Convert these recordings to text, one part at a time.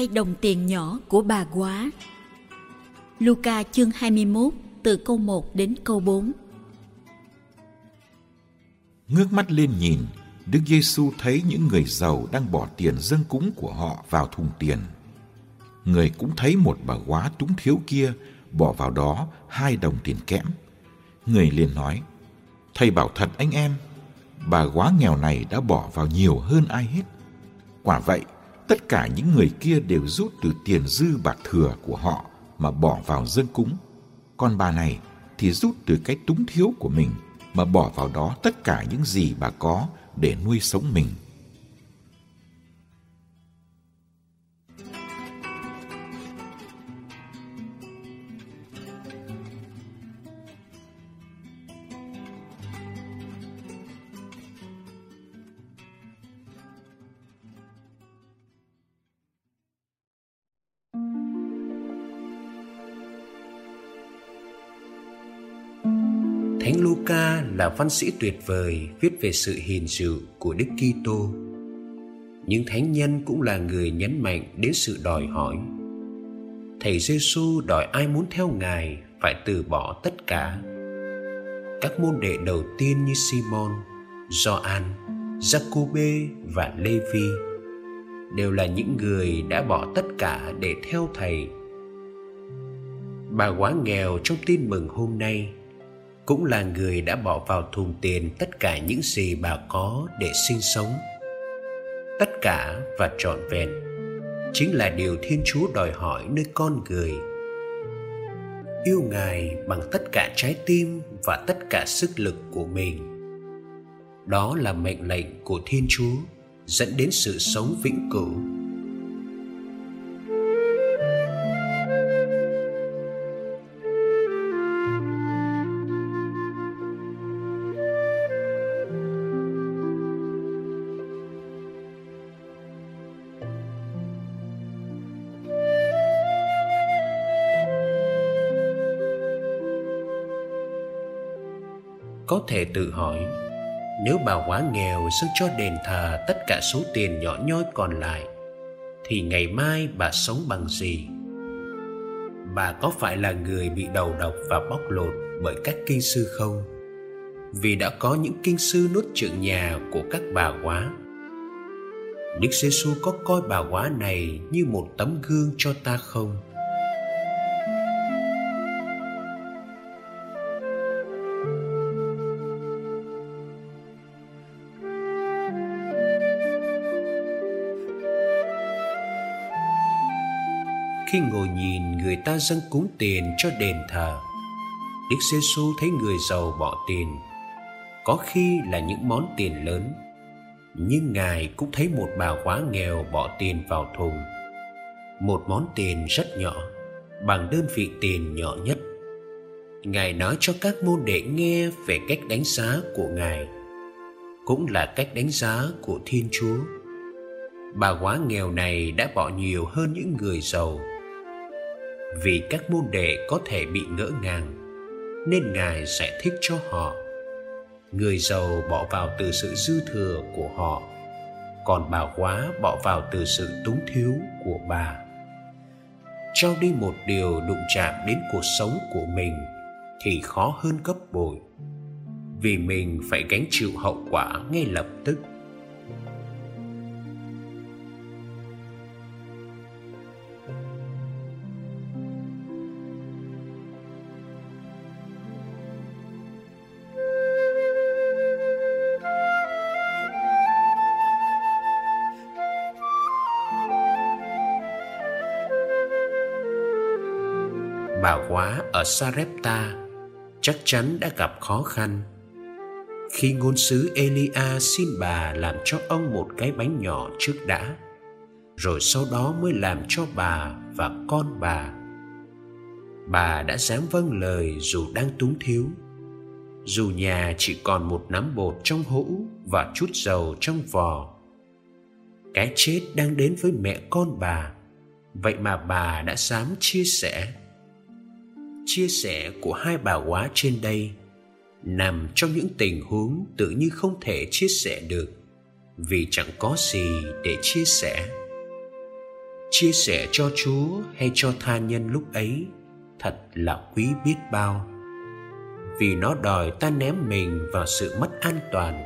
hai đồng tiền nhỏ của bà quá. Luca chương 21 từ câu 1 đến câu 4. Ngước mắt lên nhìn, Đức Giêsu thấy những người giàu đang bỏ tiền dâng cúng của họ vào thùng tiền. Người cũng thấy một bà quá túng thiếu kia bỏ vào đó hai đồng tiền kẽm. Người liền nói, Thầy bảo thật anh em, bà quá nghèo này đã bỏ vào nhiều hơn ai hết. Quả vậy, tất cả những người kia đều rút từ tiền dư bạc thừa của họ mà bỏ vào dân cúng. Còn bà này thì rút từ cái túng thiếu của mình mà bỏ vào đó tất cả những gì bà có để nuôi sống mình. Thánh Luca là văn sĩ tuyệt vời viết về sự hiền dịu của Đức Kitô. Nhưng thánh nhân cũng là người nhấn mạnh đến sự đòi hỏi. Thầy Giêsu đòi ai muốn theo Ngài phải từ bỏ tất cả. Các môn đệ đầu tiên như Simon, Gioan, Jacobe và Levi đều là những người đã bỏ tất cả để theo thầy. Bà quá nghèo trong tin mừng hôm nay cũng là người đã bỏ vào thùng tiền tất cả những gì bà có để sinh sống. Tất cả và trọn vẹn chính là điều thiên chúa đòi hỏi nơi con người. Yêu ngài bằng tất cả trái tim và tất cả sức lực của mình. Đó là mệnh lệnh của thiên chúa dẫn đến sự sống vĩnh cửu. Có thể tự hỏi, nếu bà quá nghèo sức cho đền thờ tất cả số tiền nhỏ nhoi còn lại, thì ngày mai bà sống bằng gì? Bà có phải là người bị đầu độc và bóc lột bởi các kinh sư không? Vì đã có những kinh sư nốt trượng nhà của các bà quá. Đức giê xu có coi bà quá này như một tấm gương cho ta không? Khi ngồi nhìn người ta dâng cúng tiền cho đền thờ. Đức giê xu thấy người giàu bỏ tiền. Có khi là những món tiền lớn, nhưng ngài cũng thấy một bà quá nghèo bỏ tiền vào thùng. Một món tiền rất nhỏ, bằng đơn vị tiền nhỏ nhất. Ngài nói cho các môn đệ nghe về cách đánh giá của ngài, cũng là cách đánh giá của thiên chúa. Bà quá nghèo này đã bỏ nhiều hơn những người giàu vì các môn đệ có thể bị ngỡ ngàng, nên ngài giải thích cho họ. Người giàu bỏ vào từ sự dư thừa của họ, còn bà quá bỏ vào từ sự túng thiếu của bà. Trao đi một điều đụng chạm đến cuộc sống của mình thì khó hơn gấp bội, vì mình phải gánh chịu hậu quả ngay lập tức. Bà quá ở Sarepta, chắc chắn đã gặp khó khăn. Khi ngôn sứ Elia xin bà làm cho ông một cái bánh nhỏ trước đã, rồi sau đó mới làm cho bà và con bà. Bà đã dám vâng lời dù đang túng thiếu. Dù nhà chỉ còn một nắm bột trong hũ và chút dầu trong vò. Cái chết đang đến với mẹ con bà, vậy mà bà đã dám chia sẻ chia sẻ của hai bà quá trên đây nằm trong những tình huống tự như không thể chia sẻ được, vì chẳng có gì để chia sẻ chia sẻ cho Chúa hay cho tha nhân lúc ấy thật là quý biết bao. Vì nó đòi ta ném mình vào sự mất an toàn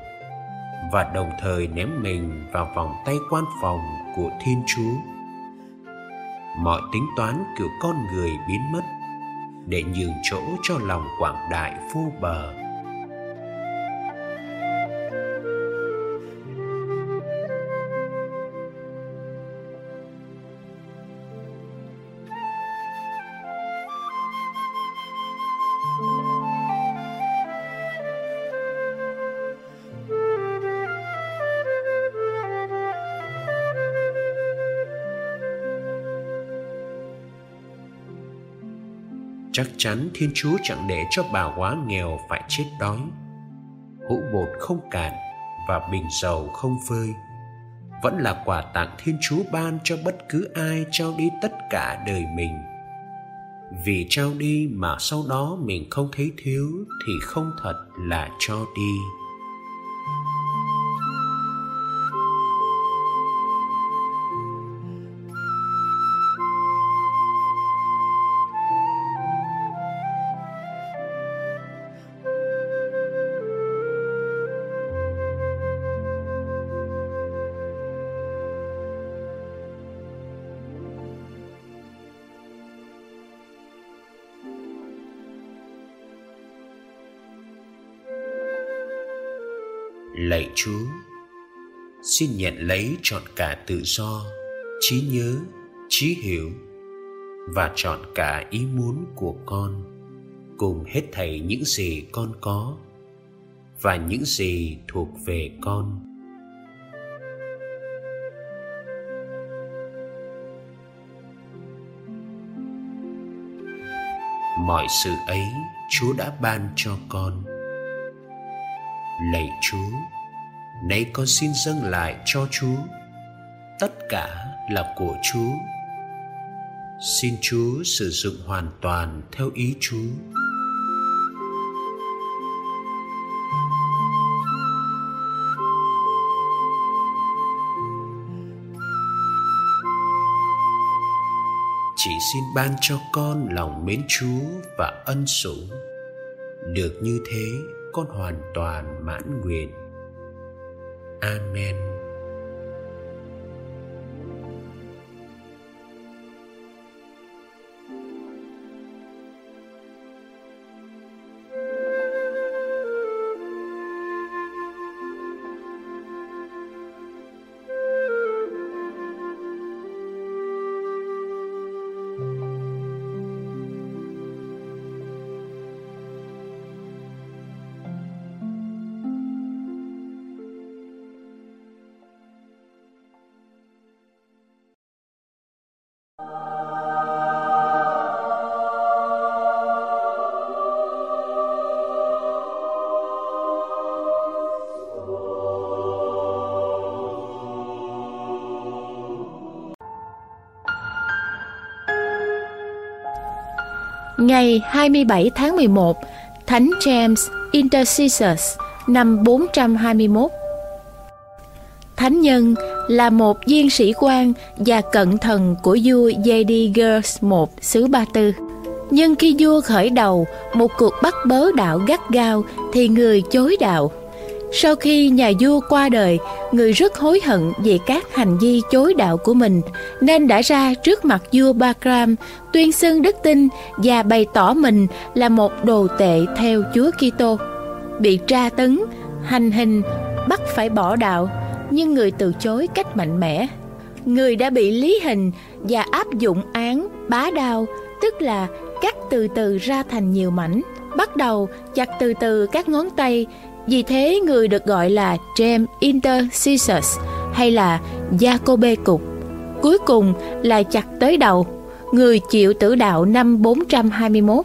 và đồng thời ném mình vào vòng tay quan phòng của Thiên Chúa. Mọi tính toán kiểu con người biến mất để nhường chỗ cho lòng quảng đại vô bờ. Chắc chắn thiên chúa chẳng để cho bà quá nghèo phải chết đói. Hũ bột không cạn và bình dầu không phơi, vẫn là quà tặng thiên chúa ban cho bất cứ ai trao đi tất cả đời mình. Vì trao đi mà sau đó mình không thấy thiếu thì không thật là cho đi. Lạy chúa. Xin nhận lấy trọn cả tự do, trí nhớ, trí hiểu, và trọn cả ý muốn của con, cùng hết thảy những gì con có, và những gì thuộc về con. Mọi sự ấy chúa đã ban cho con lạy chúa, nay con xin dâng lại cho chúa. Tất cả là của chúa. Xin chúa sử dụng hoàn toàn theo ý chúa. Chỉ xin ban cho con lòng mến chúa và ân sủng. Được như thế con hoàn toàn mãn nguyện. Amen. Ngày 27 tháng 11, Thánh James Intercessors năm 421. Thánh nhân là một viên sĩ quan và cận thần của vua Yedigers I xứ Ba Tư. Nhưng khi vua khởi đầu một cuộc bắt bớ đạo gắt gao thì người chối đạo. Sau khi nhà vua qua đời, người rất hối hận về các hành vi chối đạo của mình, nên đã ra trước mặt vua Bakram tuyên xưng đức tin và bày tỏ mình là một đồ tệ theo Chúa Kitô. Bị tra tấn, hành hình, bắt phải bỏ đạo, nhưng người từ chối cách mạnh mẽ. Người đã bị lý hình và áp dụng án bá đao, tức là cắt từ từ ra thành nhiều mảnh bắt đầu chặt từ từ các ngón tay vì thế người được gọi là James Intercessors hay là Jacobe Cục. Cuối cùng là chặt tới đầu, người chịu tử đạo năm 421.